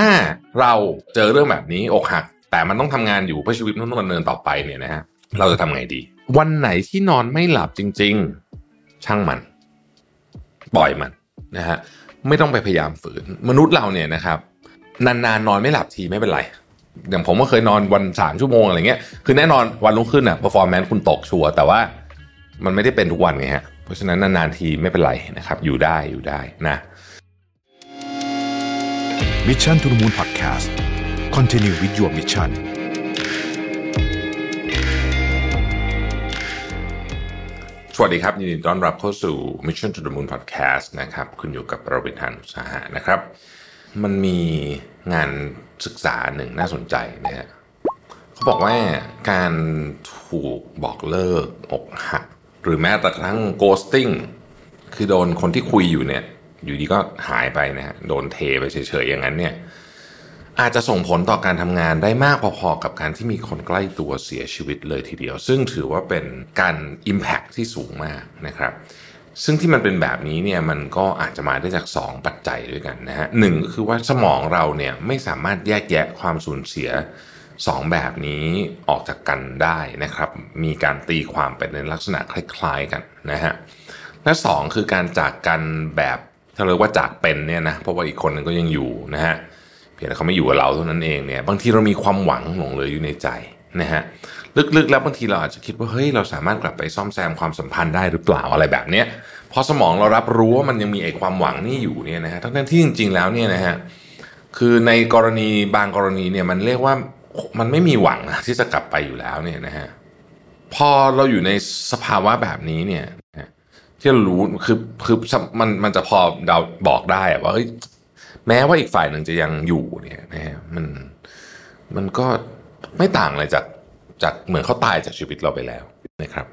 ถ้าเราเจอเรื่องแบบนี้อกหัก แต่มันต้องทำงานอยู่เพื่อชีวิตต้องดำเนินต่อไปเนี่ยนะฮะเราจะทำไงดี วันไหนที่นอนไม่หลับจริง ๆ ช่างมัน ปล่อยมันนะฮะไม่ต้องไปพยายามฝืน มนุษย์เราเนี่ยนะครับ นานๆนอนไม่หลับทีไม่เป็นไร อย่างผมก็เคยนอนวันสามชั่วโมงอะไรเงี้ยคือแน่นอนวันรุ่งขึ้นอะ performance คุณตกชัวร์แต่ว่ามันไม่ได้เป็นทุกวันไงฮะเพราะฉะนั้นนานๆทีไม่เป็นไรนะครับ อยู่ได้อยู่ได้นะ มิชชั่นทุ the Moon Podcast Continue with your mission สวัสดีครับ ยินดีต้อนรับเข้าสู่ Mission to the Moon Podcast นะครับ คุณอยู่กับเราเป็นทานอุตสาหะนะครับ มันมีงานศึกษาหนึ่งน่าสนใจนะฮะเขาบอกว่าการถูกบอกเลิกอกหัก หรือแม้แต่กระทั่ง ghosting คือโดนคนที่คุยอยู่เนี่ย อยู่ดีก็หายไปนะฮะโดนเทไปเฉยๆอย่างนั้นเนี่ยอาจจะส่งผลต่อการทำงานได้มากพอๆกับการที่มีคนใกล้ตัวเสียชีวิตเลยทีเดียว ซึ่งถือว่าเป็นการ Impact ที่สูงมากนะครับซึ่งที่มันเป็นแบบนี้เนี่ยมันก็อาจจะมาได้จาก 2 ปัจจัยด้วยกันนะฮะหนึ่งก็คือว่าสมองเราเนี่ยไม่สามารถแยกแยะความสูญเสีย 2 แบบนี้ออกจากกันได้นะครับ มีการตีความไปในลักษณะคล้ายๆกันนะฮะและสองคือการจากกันแบบ เราเรียกว่าจากเป็นเนี่ยนะเพราะว่าอีกคนนึงก็ยังอยู่นะฮะเพียงแต่เขาไม่อยู่กับเราเท่านั้นเองเนี่ยบางทีเรามีความหวังหลงเหลืออยู่ในใจนะฮะลึกๆแล้วบางทีเราอาจจะคิดว่าเฮ้ยเราสามารถกลับไปซ่อมแซมความสัมพันธ์ได้หรือเปล่าอะไรแบบเนี้ยพอสมองเรารับรู้ว่ามันยังมีไอ้ความหวังนี่อยู่เนี่ยนะฮะทั้งที่จริง ๆ แล้วเนี่ยนะฮะคือในกรณีบางกรณีเนี่ยมันเรียกว่ามันไม่มีหวังที่จะกลับไปอยู่แล้วเนี่ยนะฮะพอเราอยู่ในสภาวะแบบนี้เนี่ย ที่เรารู้คือคือมันมันจะพอเดาบอกได้อะว่าแม้ว่าอีกฝ่ายหนึ่งจะยังอยู่เนี่ยนะฮะมันมันก็ไม่ต่างอะไรจากจากเหมือนเขาตายจากชีวิตเราไปแล้วนะครับ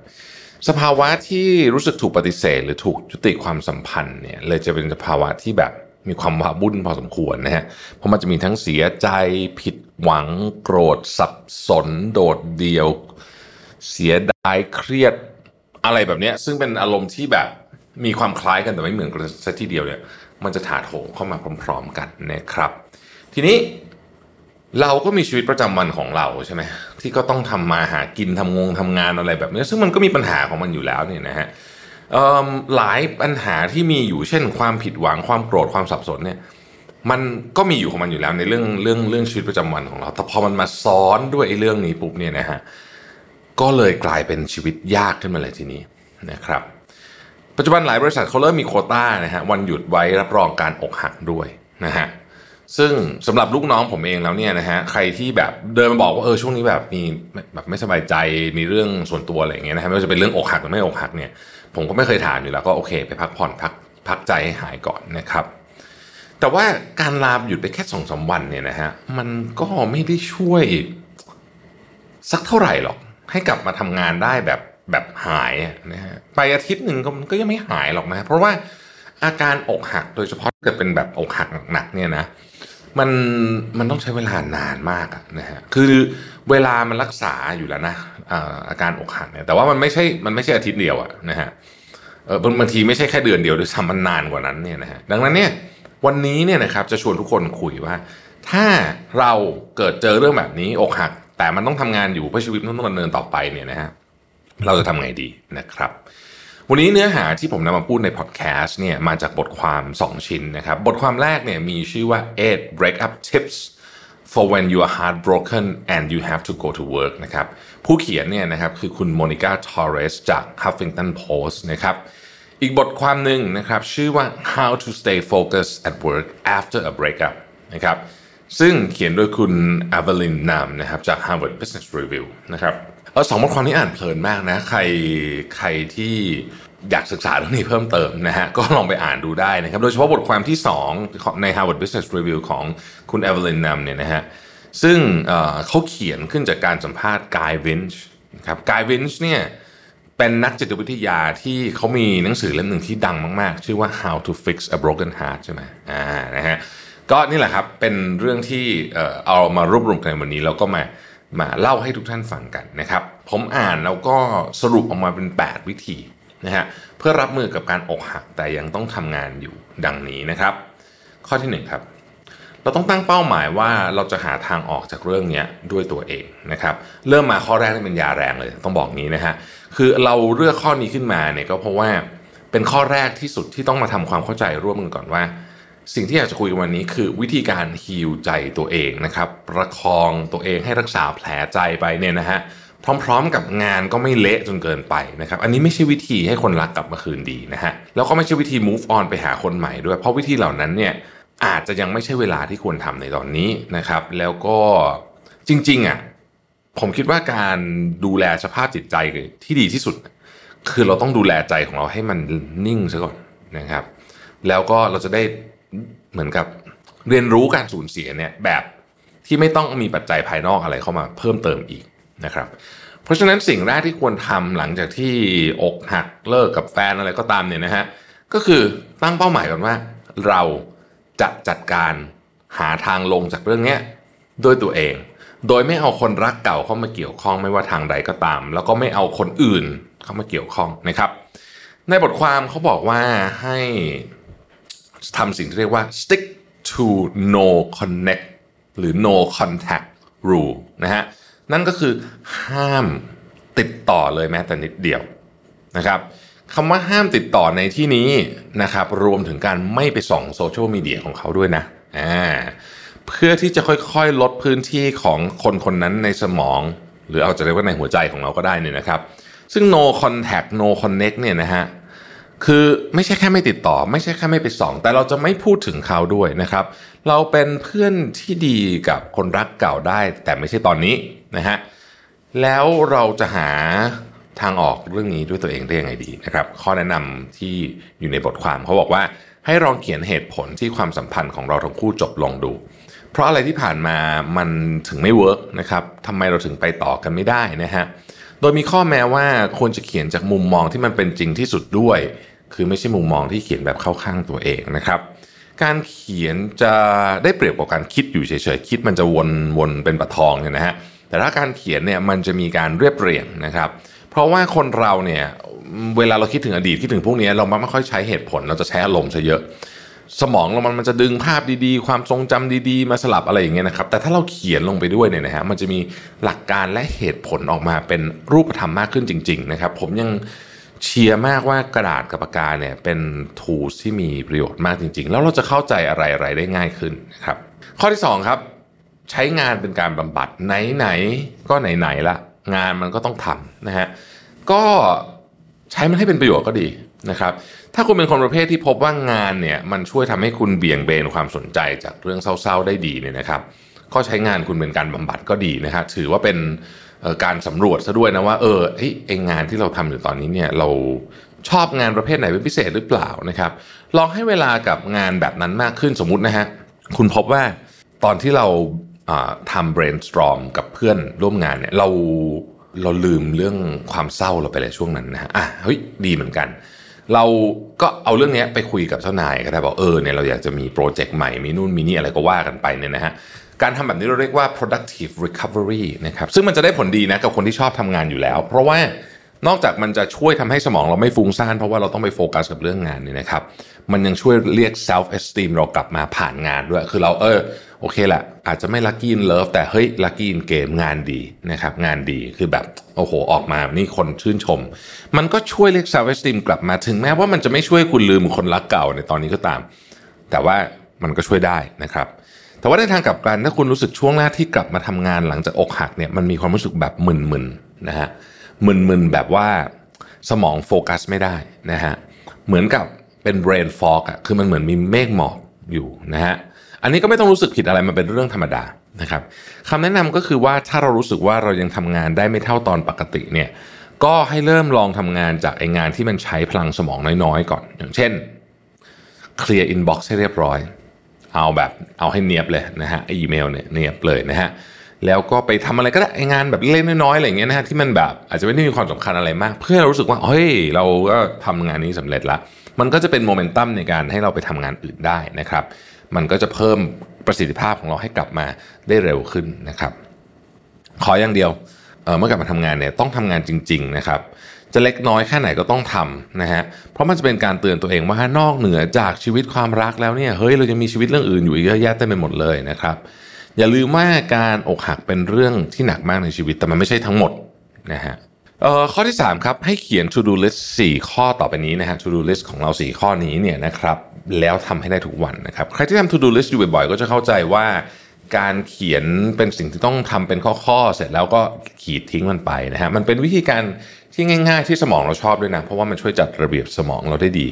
สภาวะที่รู้สึกถูกปฏิเสธ หรือถูกยุติความสัมพันธ์เนี่ยเลยจะเป็นสภาวะที่แบบมีความว้าวุ่นพอสมควรนะฮะเพราะมันจะมีทั้งเสียใจผิดหวังโกรธสับสน โดดเดี่ยว เสียดายเครียด อะไรแบบนี้ซึ่งเป็นอารมณ์ที่แบบมีความคล้ายกันแต่ไม่เหมือนกันสักทีเดียวเนี่ยมันจะถาโถมเข้ามาพร้อม ๆ กันนะครับ ทีนี้เราก็มีชีวิตประจำวันของเราใช่ไหมที่ก็ต้องทำมาหากินทำงงทำงานอะไรแบบนี้ ซึ่งมันก็มีปัญหาของมันอยู่แล้วเนี่ยนะฮะหลายปัญหาที่มีอยู่เช่น ความผิดหวังความโกรธความสับสนเนี่ยมันก็มีอยู่ของมันอยู่แล้วในเรื่องเรื่องเรื่องชีวิตประจำวันของเรา แต่พอมันมาซ้อนด้วยไอ้เรื่องนี้ปุ๊บเนี่ยนะฮะ ก็เลยกลายเป็นชีวิตยากขึ้นมาเลยทีนี้นะครับ ปัจจุบันหลายบริษัทเขาเริ่มมีโคต้านะฮะวันหยุดไว้รับรองการอกหักด้วยนะฮะซึ่งสำหรับลูกน้องผมเองแล้วเนี่ยนะฮะใครที่แบบเดินมาบอกว่าเออช่วงนี้แบบมีแบบไม่สบายใจมีเรื่องส่วนตัวอะไรอย่างเงี้ยนะฮะไม่ว่าจะเป็นเรื่องอกหักหรือไม่อกหักเนี่ย ผมก็ไม่เคยถามอยู่แล้วก็โอเค ไปพักผ่อนพักพักใจให้หายก่อนนะครับ แต่ว่าการลาหยุดไปแค่สองสาวันเนี่ยนะฮะมันก็ไม่ได้ช่วยสักเท่าไหร่หรอก ให้กลับมาทำงานได้แบบแบบหายนะฮะไปอาทิตย์หนึ่งก็มันก็ยังไม่หายหรอกนะ เพราะว่าอาการอกหักโดยเฉพาะเกิดเป็นแบบอกหักหนักเนี่ยนะมันมันต้องใช้เวลานานมากนะฮะคือเวลามันรักษาอยู่แล้วนะอาอาการอกหักเนี่ยแต่ว่ามันไม่ใช่มันไม่ใช่อาทิตย์เดียวอะนะฮะเออบางทีไม่ใช่แค่เดือนเดียวด้วยซ้ำมันนานกว่านั้นเนี่ยนะฮะดังนั้นเนี่ยวันนี้เนี่ยนะครับจะชวนทุกคนคุยว่า ถ้าเราเกิดเจอเรื่องแบบนี้อกหัก แต่มันต้องทำงานอยู่เพื่อชีวิตต้องดำเนินต่อไปเนี่ยนะฮะเราจะทำไงดีนะครับ วันนี้เนื้อหาที่ผมนำมาพูดในพอดแคสต์เนี่ยมาจากบทความ 2 ชิ้นนะครับ บทความแรกเนี่ยมีชื่อว่า eight breakup tips for when you are heartbroken and you have to go to work นะครับผู้เขียนเนี่ยนะครับคือคุณโมนิกาทอร์เรสจาก Huffington Post นะครับอีกบทความหนึ่งนะครับชื่อว่า how to stay focused at work after a breakup นะครับ ซึ่งเขียนโดยคุณ Evelyn Nam นะครับจาก Harvard Business Review นะครับเออสองบทความนี้อ่านเพลินมากนะใครใครที่อยากศึกษาเรื่องนี้เพิ่มเติมนะฮะก็ลองไปอ่านดูได้นะครับ โดยเฉพาะบทความที่ 2 ใน Harvard Business Review ของคุณ Evelyn Nam เนี่ยนะฮะซึ่งเเขาเขียนขึ้นจากการสัมภาษณ์กายวินช์นะครับกายวินช์เนี่ยเป็นนักจิตวิทยาที่เขามีหนังสือเล่มหนึ่งที่ดังมาก ๆ ชื่อว่า How to Fix a Broken Heart ใช่ไหมอ่านะฮะ ก็นี่แหละครับเป็นเรื่องที่เอามารวบรวมกันในวันนี้แล้วก็มามาเล่าให้ทุกท่านฟังกันนะครับ ผมอ่านแล้วก็สรุปออกมาเป็น 8 วิธีนะฮะเพื่อรับมือกับการอกหักแต่ยังต้องทำงานอยู่ดังนี้นะครับ ข้อที่1ครับเราต้องตั้งเป้าหมายว่าเราจะหาทางออกจากเรื่องนี้ด้วยตัวเองนะครับ เริ่มมาข้อแรกที่เป็นยาแรงเลย ต้องบอกงี้นะฮะคือเราเลือกข้อนี้ขึ้นมาเนี่ยก็เพราะว่าเป็นข้อแรกที่สุดที่ต้องมาทำความเข้าใจร่วมกันก่อนว่า สิ่งที่อยากจะคุยกันวันนี้คือวิธีการฮีลใจตัวเองนะครับประคองตัวเองให้รักษาแผลใจไปเนี่ยนะฮะพร้อมๆ กับงานก็ไม่เละจนเกินไปนะครับอันนี้ไม่ใช่วิธีให้คนรักกลับมาคืนดีนะฮะแล้วก็ไม่ใช่วิธี move on ไปหาคนใหม่ด้วย เพราะวิธีเหล่านั้นเนี่ยอาจจะยังไม่ใช่เวลาที่ควรทำในตอนนี้นะครับ แล้วก็จริงๆอะผมคิดว่าการดูแลสภาพจิตใจที่ดีที่สุด คือเราต้องดูแลใจของเราให้มันนิ่งซะก่อนนะครับ แล้วก็เราจะได้ เหมือนกับเรียนรู้การสูญเสียเนี่ยแบบที่ไม่ต้องมีปัจจัยภายนอกอะไรเข้ามาเพิ่มเติมอีกนะครับ เพราะฉะนั้นสิ่งแรกที่ควรทำหลังจากที่อกหักเลิกกับแฟนอะไรก็ตามเนี่ยนะฮะก็คือตั้งเป้าหมายก่อนว่า เราจะจัดการหาทางลงจากเรื่องนี้ด้วยตัวเอง โดยไม่เอาคนรักเก่าเข้ามาเกี่ยวข้องไม่ว่าทางใดก็ตาม แล้วก็ไม่เอาคนอื่นเข้ามาเกี่ยวข้องนะครับ ในบทความเขาบอกว่าให้ ทำสิ่งที่เรียกว่า stick to no connect หรือ no contact rule นะฮะนั่นก็คือห้ามติดต่อเลยแม้แต่นิดเดียวนะครับคำว่าห้ามติดต่อในที่นี้นะครับรวมถึงการไม่ไปส่องโซเชียลมีเดียของเขาด้วยนะอ่าเพื่อที่จะค่อยๆ ลดพื้นที่ของคนคนนั้นในสมอง หรือเอาจะเรียกว่าในหัวใจของเราก็ได้เนี่ยนะครับ ซึ่ง no contact no connect เนี่ยนะฮะ คือไม่ใช่แค่ไม่ติดต่อ ไม่ใช่แค่ไม่ไปส่อง แต่เราจะไม่พูดถึงเขาด้วยนะครับ เราเป็นเพื่อนที่ดีกับคนรักเก่าได้ แต่ไม่ใช่ตอนนี้นะฮะแล้วเราจะหาทางออกเรื่องนี้ด้วยตัวเองได้ยังไงดีนะครับ ข้อแนะนำที่อยู่ในบทความเขาบอกว่าให้ลองเขียนเหตุผลที่ความสัมพันธ์ของเราทั้งคู่จบลงดู เพราะอะไรที่ผ่านมามันถึงไม่เวิร์กนะครับทำไมเราถึงไปต่อกันไม่ได้นะฮะโดยมีข้อแม้ว่าควรจะเขียนจากมุมมองที่มันเป็นจริงที่สุดด้วย คือไม่ใช่มุมมองที่เขียนแบบเข้าข้างตัวเองนะครับ การเขียนจะได้เปรียบกว่าการคิดอยู่เฉยๆคิดมันจะวนวนเป็นปะทองเนี่ยนะฮะแต่ถ้าการเขียนเนี่ยมันจะมีการเรียบเรียงนะครับ เพราะว่าคนเราเนี่ยเวลาเราคิดถึงอดีตคิดถึงพวกนี้เราไม่ค่อยใช้เหตุผลเราจะใช้อารมณ์ซะเยอะ สมองเรามันมันจะดึงภาพดีๆ ความทรงจำดีๆ มาสลับอะไรอย่างเงี้ยนะครับ แต่ถ้าเราเขียนลงไปด้วยเนี่ยนะฮะมันจะมีหลักการและเหตุผลออกมาเป็นรูปธรรมมากขึ้นจริง ๆ นะครับ ผมยัง เชียร์มากว่ากระดาษกับปากกาเนี่ยเป็นทูสที่มีประโยชน์มากจริง ๆ แล้วเราจะเข้าใจอะไรๆได้ง่ายขึ้นนะครับข้อที่สองครับ ใช้งานเป็นการบำบัดไหนๆก็ไหนๆละงานมันก็ต้องทำนะฮะก็ใช้มันให้เป็นประโยชน์ก็ดีนะครับถ้าคุณเป็นคนประเภทที่พบว่างานเนี่ยมันช่วยทำให้คุณเบี่ยงเบนความสนใจจากเรื่องเศร้าๆได้ดีเนี่ยนะครับ ก็ใช้งานคุณเป็นการบำบัดก็ดีนะครับถือว่าเป็น การสำรวจซะด้วยนะว่าเออไองานที่เราทำอยู่ตอนนี้เนี่ยเราชอบงานประเภทไหนเป็นพิเศษหรือเปล่านะครับ ลองให้เวลากับงานแบบนั้นมากขึ้นสมมุตินะฮะคุณพบว่าตอนที่เราทำ brainstorm กับเพื่อนร่วมงานเนี่ยเราเราลืมเรื่องความเศร้าเราไปเลยช่วงนั้นนะฮะอะเฮ้ยดีเหมือนกัน เราก็เอาเรื่องนี้ไปคุยกับเจ้านายก็ได้บอกเออเนี่ยเราอยากจะมีโปรเจกต์ใหม่มีนู่นมีนี่อะไรก็ว่ากันไปเนี่ยนะฮะ การทำแบบนี้เราเรียกว่า productive recovery นะครับซึ่งมันจะได้ผลดีนะกับคนที่ชอบทำงานอยู่แล้ว เพราะว่านอกจากมันจะช่วยทำให้สมองเราไม่ฟุ้งซ่าน เพราะว่าเราต้องไปโฟกัสกับเรื่องงานนี่นะครับ มันยังช่วยเรียก self esteem เรากลับมาผ่านงานด้วย คือเราเออโอเคแหละ อาจจะไม่ lucky in love แต่เฮ้ย lucky in game งานดีนะครับงานดีคือแบบโอ้โหออกมานี่คนชื่นชม มันก็ช่วยเรียก self esteem กลับมาถึงแม้ว่ามันจะไม่ช่วยคุณลืมคนรักเก่าในตอนนี้ก็ตาม แต่ว่ามันก็ช่วยได้นะครับ แต่ว่าในทางกลับกันถ้าคุณรู้สึกช่วงแรกที่กลับมาทำงานหลังจากอกหักเนี่ยมันมีความรู้สึกแบบมึนๆนะฮะมึนๆแบบว่าสมองโฟกัสไม่ได้นะฮะเหมือนกับเป็น brain fog อะคือมันเหมือนมีเมฆหมอกอยู่นะฮะอันนี้ก็ไม่ต้องรู้สึกผิดอะไรมันเป็นเรื่องธรรมดานะครับคำแนะนำก็คือว่าถ้าเรารู้สึกว่าเรายังทำงานได้ไม่เท่าตอนปกติเนี่ยก็ให้เริ่มลองทำงานจากไองานที่มันใช้พลังสมองน้อยๆ ก่อน อย่างเช่นเคลียร์ inbox ให้เรียบร้อย เอาแบบเอาให้เนียบเลยนะฮะอีเมลเนี่ยเนียบเลยนะฮะแล้วก็ไปทำอะไรก็ได้งานแบบเล็กน้อยๆอะไรอย่างเงี้ยนะฮะที่มันแบบอาจจะไม่ได้มีความสำคัญอะไรมาก เพื่อเรารู้สึกว่าเฮ้ยเราก็ทำงานนี้สำเร็จแล้วมันก็จะเป็นโมเมนตัมในการให้เราไปทำงานอื่นได้นะครับ มันก็จะเพิ่มประสิทธิภาพของเราให้กลับมาได้เร็วขึ้นนะครับ ขออย่างเดียวเเมื่อกลับมาทำงานเนี่ยต้องทำงานจริง ๆ นะครับ จะเล็กน้อยแค่ไหนก็ต้องทำนะฮะ เพราะมันจะเป็นการเตือนตัวเองว่านอกเหนือจากชีวิตความรักแล้วเนี่ยเฮ้ยเรายังมีชีวิตเรื่องอื่นอยู่เยอะแยะเต็มไปหมดเลยนะครับ อย่าลืมว่าการอกหักเป็นเรื่องที่หนักมากในชีวิตแต่มันไม่ใช่ทั้งหมดนะฮะข้อที่ 3 ครับ ให้เขียน to do list 4 ข้อต่อไปนี้นะฮะ to do list ของเรา 4 ข้อนี้เนี่ยนะครับแล้วทำให้ได้ทุกวันนะครับ ใครที่ทำ to do list อยู่บ่อยๆ ก็จะเข้าใจว่าการเขียนเป็นสิ่งที่ต้องทำเป็นข้อๆ เสร็จแล้วก็ขีดทิ้งมันไปนะฮะมันเป็นวิธีการ ที่ง่าย ๆ ที่สมองเราชอบด้วยนะ เพราะว่ามันช่วยจัดระเบียบสมองเราได้ดี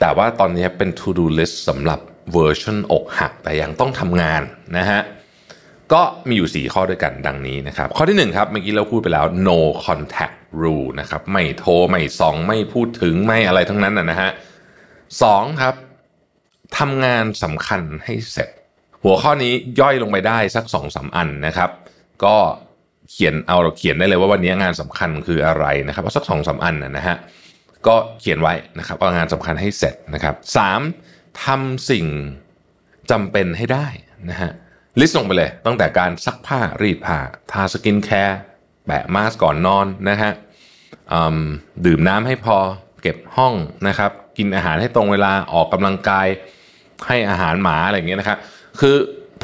แต่ว่าตอนนี้เป็น to do list สำหรับเวอร์ชันอกหักแต่ยังต้องทำงานนะฮะก็มีอยู่ 4 ข้อด้วยกันดังนี้นะครับ ข้อที่ 1 ครับ เมื่อกี้เราพูดไปแล้ว no contact rule นะครับ ไม่โทร ไม่ส่องไม่พูดถึงไม่อะไรทั้งนั้นนะนะฮะสองครับทำงานสำคัญให้เสร็จ หัวข้อนี้ย่อยลงไปได้สัก2อสอันนะครับ ก็ เขียนเอาเราเขียนได้เลยว่าวันนี้งานสำคัญคืออะไรนะครับเอาสักสองสาอันนะฮะก็เขียนไว้นะครับเอางานสำคัญให้เสร็จนะครับสามทำสิ่งจำเป็นให้ได้นะฮะ list ลงไปเลยตั้งแต่การซักผ้ารีดผ้าทาสกินแคร์แปะมาสก์ก่อนนอนนะฮะดื่มน้ำให้พอเก็บห้องนะครับ กินอาหารให้ตรงเวลาออกกำลังกายให้อาหารหมาอะไรอย่างเงี้ยนะครับคือ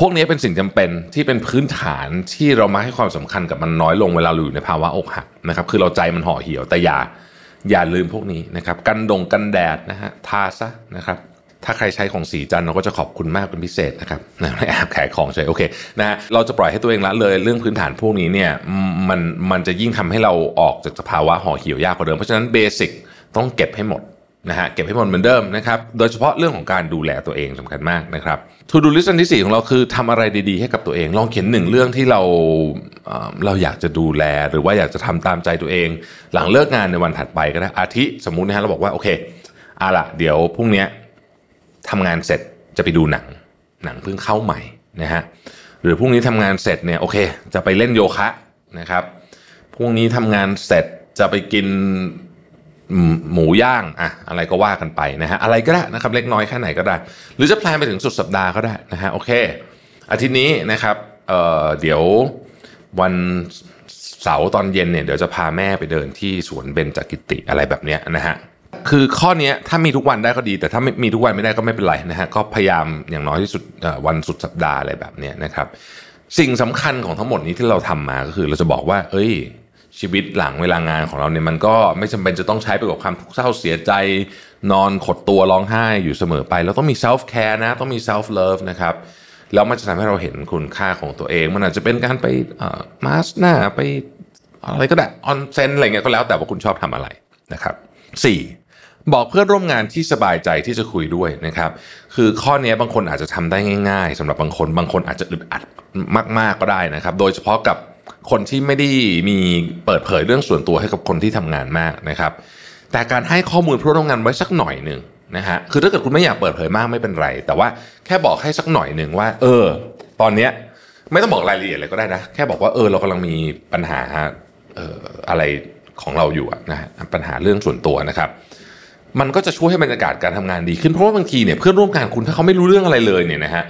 พวกนี้เป็นสิ่งจำเป็นที่เป็นพื้นฐานที่เรามาให้ความสำคัญกับมันน้อยลงเวลาเราอยู่ในภาวะอกหักนะครับ คือเราใจมันห่อเหี่ยวแต่อย่าอย่าลืมพวกนี้นะครับ กันดงกันแดดนะฮะทาซะนะครับ ถ้าใครใช้ของศรีจันทร์เราก็จะขอบคุณมากเป็นพิเศษนะครับนะไม่แอบขายของใช่โอเคนะฮะเราจะปล่อยให้ตัวเองละเลยเรื่องพื้นฐานพวกนี้เนี่ยมันมันจะยิ่งทำให้เราออกจากสภาวะห่อเหี่ยวยากกว่าเดิมเพราะฉะนั้น basic ต้องเก็บให้หมด นะฮะเก็บให้หมดเหมือนเดิมนะครับ โดยเฉพาะเรื่องของการดูแลตัวเองสำคัญมากนะครับ to-do list อันที่ 4 ของเราคือทำอะไรดีๆ ให้กับตัวเอง ลองเขียนหนึ่งเรื่องที่เราเราอยากจะดูแลหรือว่าอยากจะทำตามใจตัวเอง หลังเลิกงานในวันถัดไปก็ได้อาทิสมมุตินะฮะเราบอกว่าโอเคเอาล่ะเดี๋ยวพรุ่งนี้ทำงานเสร็จจะไปดูหนัง หนังเพิ่งเข้าใหม่นะฮะหรือพรุ่งนี้ทำงานเสร็จเนี่ยโอเค จะไปเล่นโยคะนะครับพรุ่งนี้ทำงานเสร็จจะไปกิน หมูย่างอะอะไรก็ว่ากันไปนะฮะอะไรก็ได้นะครับเล็กน้อยแค่ไหนก็ได้ หรือจะแพลนไปถึงสุดสัปดาห์ก็ได้นะฮะโอเคอาทิตย์นี้นะครับเเดี๋ยววันเสาร์ตอนเย็นเนี่ยเดี๋ยวจะพาแม่ไปเดินที่สวนเบญจกิติอะไรแบบเนี้ยนะฮะคือข้อนี้ถ้ามีทุกวันได้ก็ดี แต่ถ้าไม่มีทุกวันไม่ได้ก็ไม่เป็นไรนะฮะก็พยายามอย่างน้อยที่สุดวันสุดสัปดาห์อะไรแบบเนี้ยนะครับ สิ่งสำคัญของทั้งหมดนี้ที่เราทำมาก็คือเราจะบอกว่า เอ้ย ชีวิตหลังเวลางานของเราเนี่ยมันก็ไม่จำเป็นจะต้องใช้ไปกับความทุกข์เศร้าเสียใจ นอนขดตัวร้องไห้อยู่เสมอไป เราต้องมี self care นะ ต้องมี self love นะครับแล้วมันจะทำให้เราเห็นคุณค่าของตัวเอง มันอาจจะเป็นการไปมาสหน้าไปอะไรก็ได้ออนเซนอะไรเงี้ยก็แล้วแต่ว่าคุณชอบทำอะไรนะครับ 4. บอกเพื่อนร่วมงานที่สบายใจที่จะคุยด้วยนะครับ คือข้อนี้บางคนอาจจะทำได้ง่าย ๆสำหรับบางคนบางคนอาจจะอึดอัดมาก ๆก็ได้นะครับ โดยเฉพาะกับ คนที่ไม่ได้มีเปิดเผยเรื่องส่วนตัวให้กับคนที่ทำงานมากนะครับ แต่การให้ข้อมูลเพื่อนร่วมงานไว้สักหน่อยหนึ่งนะฮะคือถ้าเกิดคุณไม่อยากเปิดเผยมากไม่เป็นไร แต่ว่าแค่บอกให้สักหน่อยหนึ่งว่า เออ ตอนเนี้ยไม่ต้องบอกรายละเอียดเลยก็ได้นะ แค่บอกว่าเออเรากำลังมีปัญหาเอ่ออะไรของเราอยู่นะฮะปัญหาเรื่องส่วนตัวนะครับ มันก็จะช่วยให้บรรยากาศการทำงานดีขึ้นเพราะว่าบางทีเนี่ยเพื่อนร่วมงานคุณถ้าเขาไม่รู้เรื่องอะไรเลยเนี่ยนะฮะ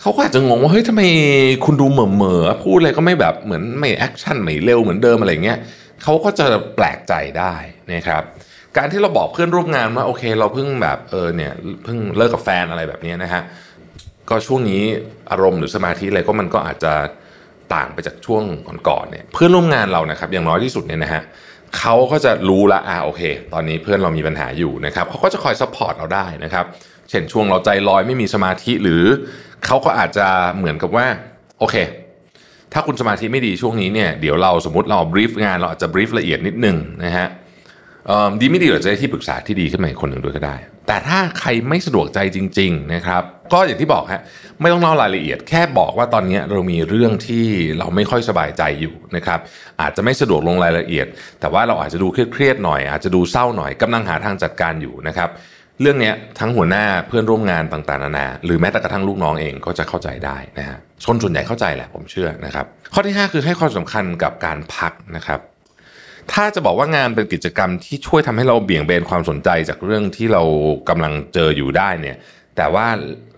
เขาก็อาจจะงงว่าเฮ้ยทำไมคุณดูเหม่อเมอพูดอะไรก็ไม่แบบเหมือนไม่แอคชั่นไม่เร็วเหมือนเดิมอะไรเงี้ยเขาก็จะแปลกใจได้นะครับการที่เราบอกเพื่อนร่วมงานว่าโอเค เราเพิ่งแบบเออเนี่ยเพิ่งเลิกกับแฟนอะไรแบบนี้นะฮะก็ช่วงนี้อารมณ์หรือสมาธิอะไรก็มันก็อาจจะต่างไปจากช่วงก่อนๆเนี่ยเพื่อนร่วมงานเรานะครับอย่างน้อยที่สุดเนี่ยนะฮะเขาก็จะรู้ละอ่าโอเค ตอนนี้เพื่อนเรามีปัญหาอยู่นะครับเขาก็จะคอย support เราได้นะครับ เช่นช่วงเราใจลอยไม่มีสมาธิหรือเขาก็อาจจะเหมือนกับว่าโอเค ถ้าคุณสมาธิไม่ดีช่วงนี้เนี่ยเดี๋ยวเราสมมติเราบรีฟงานเราอาจจะบรีฟละเอียดนิดนึงนะฮะดีไม่ดีเราจะได้ที่ปรึกษาที่ดีขึ้นมาอีกคนหนึ่งด้วยก็ได้ แต่ถ้าใครไม่สะดวกใจจริง ๆนะครับ ก็อย่างที่บอกฮะไม่ต้องเล่ารายละเอียด แค่บอกว่าตอนนี้เรามีเรื่องที่เราไม่ค่อยสบายใจอยู่นะครับ อาจจะไม่สะดวกลงรายละเอียด แต่ว่าเราอาจจะดูเครียดๆหน่อย อาจจะดูเศร้าหน่อยกำลังหาทางจัดการอยู่นะครับ เรื่องเนี้ยทั้งหัวหน้าเพื่อนร่วมงานต่างๆนานาหรือแม้แต่กระทั่งลูกน้องเองก็จะเข้าใจได้นะฮะชนส่วนใหญ่เข้าใจแหละผมเชื่อนะครับ ข้อที่ 5 คือให้ความสำคัญกับการพักนะครับ ถ้าจะบอกว่างานเป็นกิจกรรมที่ช่วยทำให้เราเบี่ยงเบนความสนใจจากเรื่องที่เรากำลังเจออยู่ได้เนี่ย แต่ว่า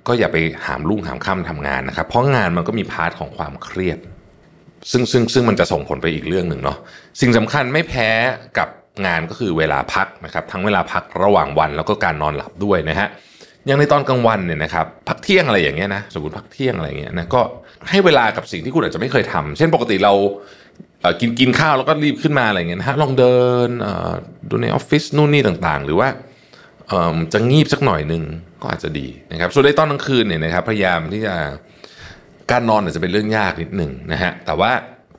ก็อย่าไปหามลุ่งหามค่ำทำงานนะครับ เพราะงานมันก็มีพาร์ทของความเครียด ซึ่งซึ่งซึ่งมันจะส่งผลไปอีกเรื่องหนึ่งเนาะสิ่งสำคัญไม่แพ้กับ งานก็คือเวลาพักนะครับทั้งเวลาพักระหว่างวันแล้วก็การนอนหลับด้วยนะฮะอย่างในตอนกลางวันเนี่ยนะครับพักเที่ยงอะไรอย่างเงี้ยนะสมมติพักเที่ยงอะไรอย่างเงี้ยนะก็ให้เวลากับสิ่งที่คุณอาจจะไม่เคยทำเช่นปกติเราเออกินกินข้าวแล้วก็รีบขึ้นมาอะไรเงี้ยนะฮะลองเดินเออดูในออฟฟิศนู่นนี่ต่างๆ หรือว่าเออจะงีบสักหน่อยหนึ่งก็อาจจะดีนะครับส่วนในตอนกลางคืนเนี่ยนะครับพยายามที่จะการนอนอาจจะเป็นเรื่องยากนิดหนึ่งนะฮะแต่ว่า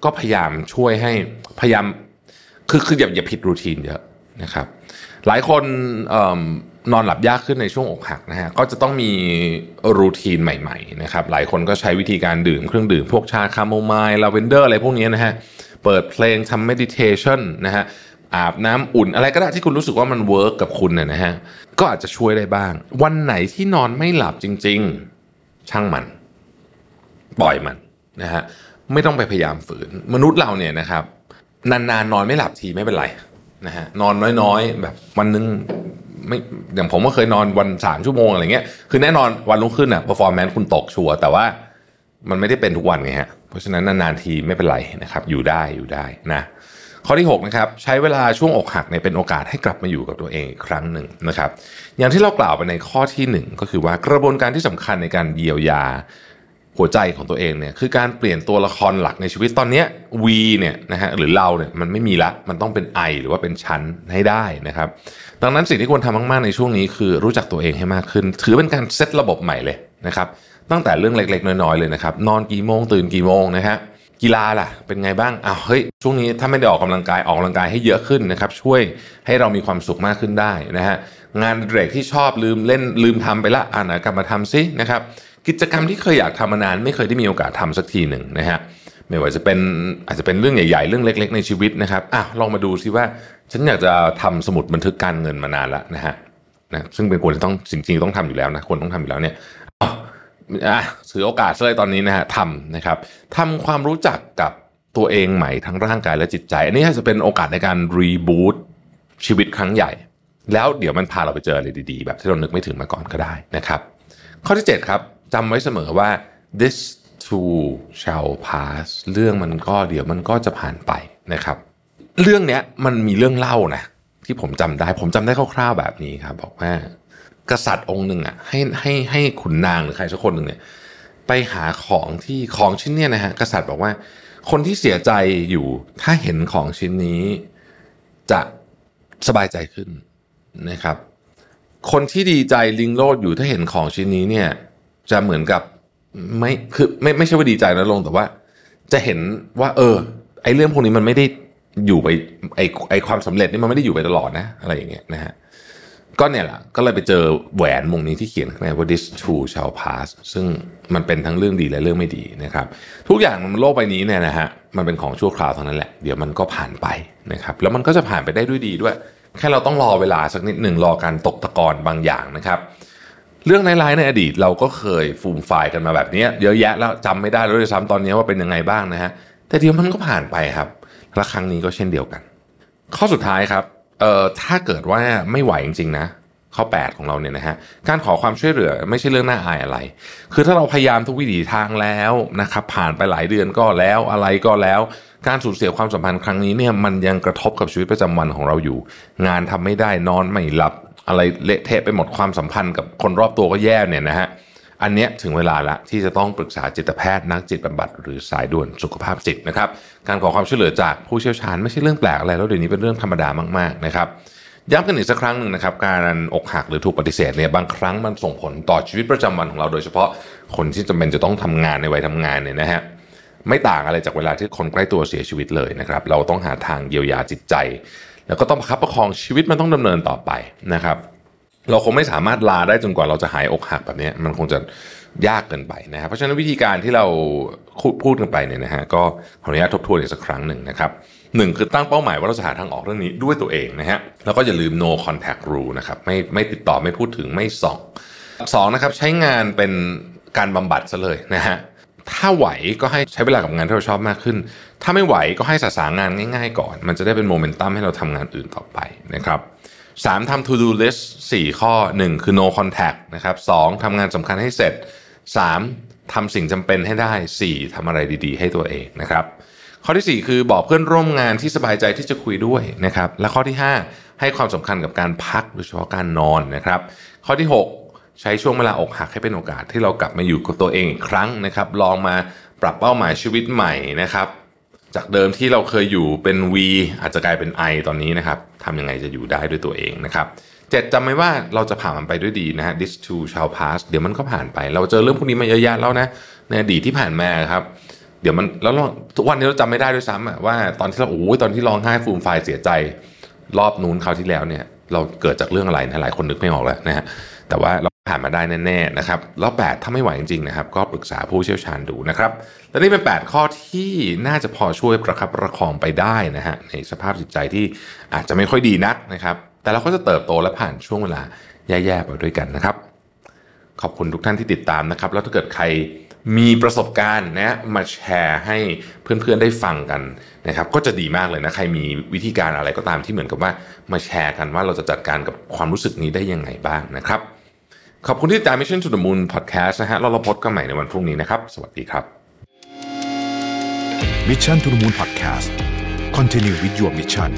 ก็พยายามช่วยให้พยายาม คือคืออย่าอย่าผิดรูทีนเยอะนะครับ หลายคนเอิ่มนอนหลับยากขึ้นในช่วงอกหักนะฮะก็จะต้องมี routine ใหม่ๆนะครับหลายคนก็ใช้วิธีการดื่มเครื่องดื่มพวกชา chamomile ลาเวนเดอร์อะไรพวกนี้นะฮะเปิดเพลงทำ meditation นะฮะอาบน้ำอุ่นอะไรก็ได้ที่คุณรู้สึกว่ามัน work กับคุณนะนะฮะก็อาจจะช่วยได้บ้าง วันไหนที่นอนไม่หลับจริง ๆ ช่างมัน ปล่อยมันนะฮะไม่ต้องไปพยายามฝืน มนุษย์เราเนี่ยนะครับ นานๆนอนไม่หลับทีไม่เป็นไรนะฮะนอนน้อยๆ แบบวันหนึงไม่อย่างผมก็เคยนอนวันสามชั่วโมงอะไรเงี้ยคือแน่นอนวันรุ่งขึ้นอะ performance คุณตกชัวร์แต่ว่ามันไม่ได้เป็นทุกวันไงฮะเพราะฉะนั้นนานๆทีไม่เป็นไรนะครับ อยู่ได้อยู่ได้นะข้อที่6นะครับใช้เวลาช่วงอกหักเนี่ยเป็นโอกาสให้กลับมาอยู่กับตัวเองอีกครั้งหนึ่งนะครับ อย่างที่เรากล่าวไปในข้อทีหนึ่1 ก็คือว่ากระบวนการที่สำคัญในการเยียวยา หัวใจของตัวเองเนี่ยคือการเปลี่ยนตัวละครหลักในชีวิตตอนนี้ย V เนี่ยนะฮะหรือเราเนี่ยมันไม่มีละมันต้องเป็น I หรือว่าเป็นชั้นให้ได้นะครับ ดังนั้นสิ่งที่ควรทำมากๆในช่วงนี้คือรู้จักตัวเองให้มากขึ้น ถือเป็นการเซตระบบใหม่เลยนะครับตั้งแต่เรื่องเล็กๆ น้อยๆเลยนะครับนอนกี่โมงตื่นกี่โมงนะฮะกีฬาล่ะเป็นไงบ้างอ้าวเฮ้ยช่วงนี้ถ้าไม่ได้ออกกำลังกายออกกำลังกายให้เยอะขึ้นนะครับช่วยให้เรามีความสุขมากขึ้นได้นะฮะงานอดิเรกที่ชอบลืมเล่นลืมทำไปละอ่านกลับมาทำซินะครับ กิจกรรมที่เคยอยากทำมานานไม่เคยได้มีโอกาสทำสักทีหนึ่งนะฮะไม่ว่าจะเป็นอาจจะเป็นเรื่องใหญ่ ๆ เรื่องเล็ก ๆ ในชีวิตนะครับอะลองมาดูซิว่า ฉันอยากจะทำสมุดบันทึกการเงินมานานแล้วนะฮะนะซึ่งเป็นควรจะต้องจริงๆต้องทำอยู่แล้วนะควรต้องทำอยู่แล้วเนี่ยอะอะถือโอกาสเลยตอนนี้นะฮะทำนะครับทำความรู้จักกับตัวเองใหม่ทั้งร่างกายและจิตใจ อันนี้จะเป็นโอกาสในการรีบูตชีวิตครั้งใหญ่ แล้วเดี๋ยวมันพาเราไปเจออะไรดีๆ แบบที่เรานึกไม่ถึงมาก่อนก็ได้นะครับ ข้อที่ 7 ครับ จำไว้เสมอว่า this too shall pass เรื่องมันก็เดี๋ยวมันก็จะผ่านไปนะครับ เรื่องเนี้ยมันมีเรื่องเล่านะที่ผมจำได้ผมจำได้คร่าวๆแบบนี้ครับ บอกว่ากษัตริย์องค์หนึ่งอะให้ให้ให้ขุนนางหรือใครสักคนหนึ่งเนี่ยไปหาของที่ของชิ้นเนี้ยนะฮะกษัตริย์บอกว่า คนที่เสียใจอยู่ถ้าเห็นของชิ้นนี้ จะสบายใจขึ้นนะครับ คนที่ดีใจลิงโลดอยู่ถ้าเห็นของชิ้นนี้เนี่ย จะเหมือนกับไม่คือไม่ไม่ใช่ว่าดีใจนะลงแต่ว่า จะเห็นว่า เออ ไอเรื่องพวกนี้มันไม่ได้อยู่ไปไอไอความสำเร็จนี่มันไม่ได้อยู่ไปตลอดนะ อะไรอย่างเงี้ยนะฮะก็เนี่ยแหละก็เลยไปเจอแหวนวงนี้ที่เขียนข้างในว่า this too shall pass ซึ่งมันเป็นทั้งเรื่องดีและเรื่องไม่ดีนะครับ ทุกอย่างมันโลกใบนี้เนี่ยนะฮะมันเป็นของชั่วคราวเท่านั้นแหละ เดี๋ยวมันก็ผ่านไปนะครับแล้วมันก็จะผ่านไปได้ด้วยดีด้วย แค่เราต้องรอเวลาสักนิดหนึ่งรอการตกตะกอนบางอย่างนะครับ เรื่องร้ายๆในอดีตเราก็เคยฟูมไฟล์กันมาแบบนี้เยอะแยะแล้วจำไม่ได้แล้วด้วยซ้ำตอนนี้ว่าเป็นยังไงบ้างนะฮะแต่เดี๋ยวมันก็ผ่านไปครับและครั้งนี้ก็เช่นเดียวกัน ข้อสุดท้ายครับเอ่อถ้าเกิดว่าไม่ไหวจริงๆนะข้อ 8 ของเราเนี่ยนะฮะการขอความช่วยเหลือไม่ใช่เรื่องน่าอายอะไร คือถ้าเราพยายามทุกวิถีทางแล้วนะครับผ่านไปหลายเดือนก็แล้วอะไรก็แล้ว การสูญเสียความสัมพันธ์ครั้งนี้เนี่ยมันยังกระทบกับชีวิตประจำวันของเราอยู่ งานทำไม่ได้นอนไม่หลับ อะไรเละเทะไปหมดความสัมพันธ์กับคนรอบตัวก็แย่เนี่ยนะฮะอันเนี้ยถึงเวลาละที่จะต้องปรึกษาจิตแพทย์นักจิตบำบัดหรือสายด่วนสุขภาพจิตนะครับการขอความช่วยเหลือจากผู้เชี่ยวชาญไม่ใช่เรื่องแปลกอะไรแล้วเดี๋ยวนี้เป็นเรื่องธรรมดามากๆนะครับย้ำกันอีกสักครั้งหนึ่งนะครับการอกหักหรือถูกปฏิเสธเนี่ยบางครั้งมันส่งผลต่อชีวิตประจำวันของเราโดยเฉพาะคนที่จำเป็นจะต้องทำงานในวัยทำงานเนี่ยนะฮะไม่ต่างอะไรจากเวลาที่คนใกล้ตัวเสียชีวิตเลยนะครับเราต้องหาทางเยียวยาจิตใจ แล้วก็ต้องประคับประคองชีวิตมันต้องดำเนินต่อไปนะครับ เราคงไม่สามารถลาได้จนกว่าเราจะหายอกหักแบบนี้มันคงจะยากเกินไปนะครับเพราะฉะนั้นวิธีการที่เราพูดกันไปเนี่ยนะฮะก็ขออนุญาตทบทวนอีกสักครั้งหนึ่งนะครับหนึ่งคือตั้งเป้าหมายว่าเราจะหาทางออกเรื่องนี้ด้วยตัวเองนะฮะแล้วก็อย่าลืม no contact rule นะครับไม่ไม่ติดต่อไม่พูดถึงไม่ส่องสองนะครับใช้งานเป็นการบำบัดซะเลยนะฮะ ถ้าไหวก็ให้ใช้เวลากับงานที่เราชอบมากขึ้น ถ้าไม่ไหวก็ให้สะสางงานง่าย ๆ ก่อน มันจะได้เป็นโมเมนตัมให้เราทำงานอื่นต่อไปนะครับสามทำ to do list สี่ข้อหนึ่งคือ no contact นะครับสองทำงานสำคัญให้เสร็จสามทำสิ่งจำเป็นให้ได้สี่ทำอะไรดีๆ ให้ตัวเองนะครับข้อที่ 4 คือบอกเพื่อนร่วมงานที่สบายใจที่จะคุยด้วยนะครับและข้อที่ 5 ให้ความสำคัญกับการพักโดยเฉพาะการนอนนะครับ ข้อที่ 6 ใช้ช่วงเวลาอกหักให้เป็นโอกาสที่เรากลับมาอยู่กับตัวเองอีกครั้งนะครับ ลองมาปรับเป้าหมายชีวิตใหม่นะครับ จากเดิมที่เราเคยอยู่เป็น V อาจจะกลายเป็น I ตอนนี้นะครับทำยังไงจะอยู่ได้ด้วยตัวเองนะครับเจ็ดจำไว้ว่าเราจะผ่านมันไปด้วยดีนะฮะ this too shall pass เดี๋ยวมันก็ผ่านไป เราเจอเรื่องพวกนี้มาเยอะแยะแล้วนะในอดีตที่ผ่านมาครับ เดี๋ยวมันแล้วทุกวันนี้เราจำไม่ได้ด้วยซ้ำอะว่าตอนที่เราโอ้ยตอนที่ร้องไห้ฟูมไฟเสียใจ รอบนู้นคราวที่แล้วเนี่ย เราเกิดจากเรื่องอะไรนะหลายคนนึกไม่ออกแล้วนะฮะ แต่ว่าเราผ่านมาได้แน่ๆนะครับแล้วแปดถ้าไม่ไหวจริงๆนะครับก็ปรึกษาผู้เชี่ยวชาญดูนะครับและนี่เป็น 8 ข้อที่น่าจะพอช่วยประคับประคองไปได้นะฮะในสภาพจิตใจที่อาจจะไม่ค่อยดีนักนะครับแต่เราก็จะเติบโตและผ่านช่วงเวลาแย่ๆไปด้วยกันนะครับ ขอบคุณทุกท่านที่ติดตามนะครับ แล้วถ้าเกิดใครมีประสบการณ์นะมาแชร์ให้เพื่อนๆได้ฟังกันนะครับก็จะดีมากเลยนะใครมีวิธีการอะไรก็ตามที่เหมือนกับว่ามาแชร์กันว่าเราจะจัดการกับความรู้สึกนี้ได้ยังไงบ้างนะครับ ขอบคุณที่ติดตาม Mission to the Moon Podcast นะฮะเราเราพบกันใหม่ในวันพรุ่งนี้นะครับ สวัสดีครับ Mission to the Moon Podcast Continue with your mission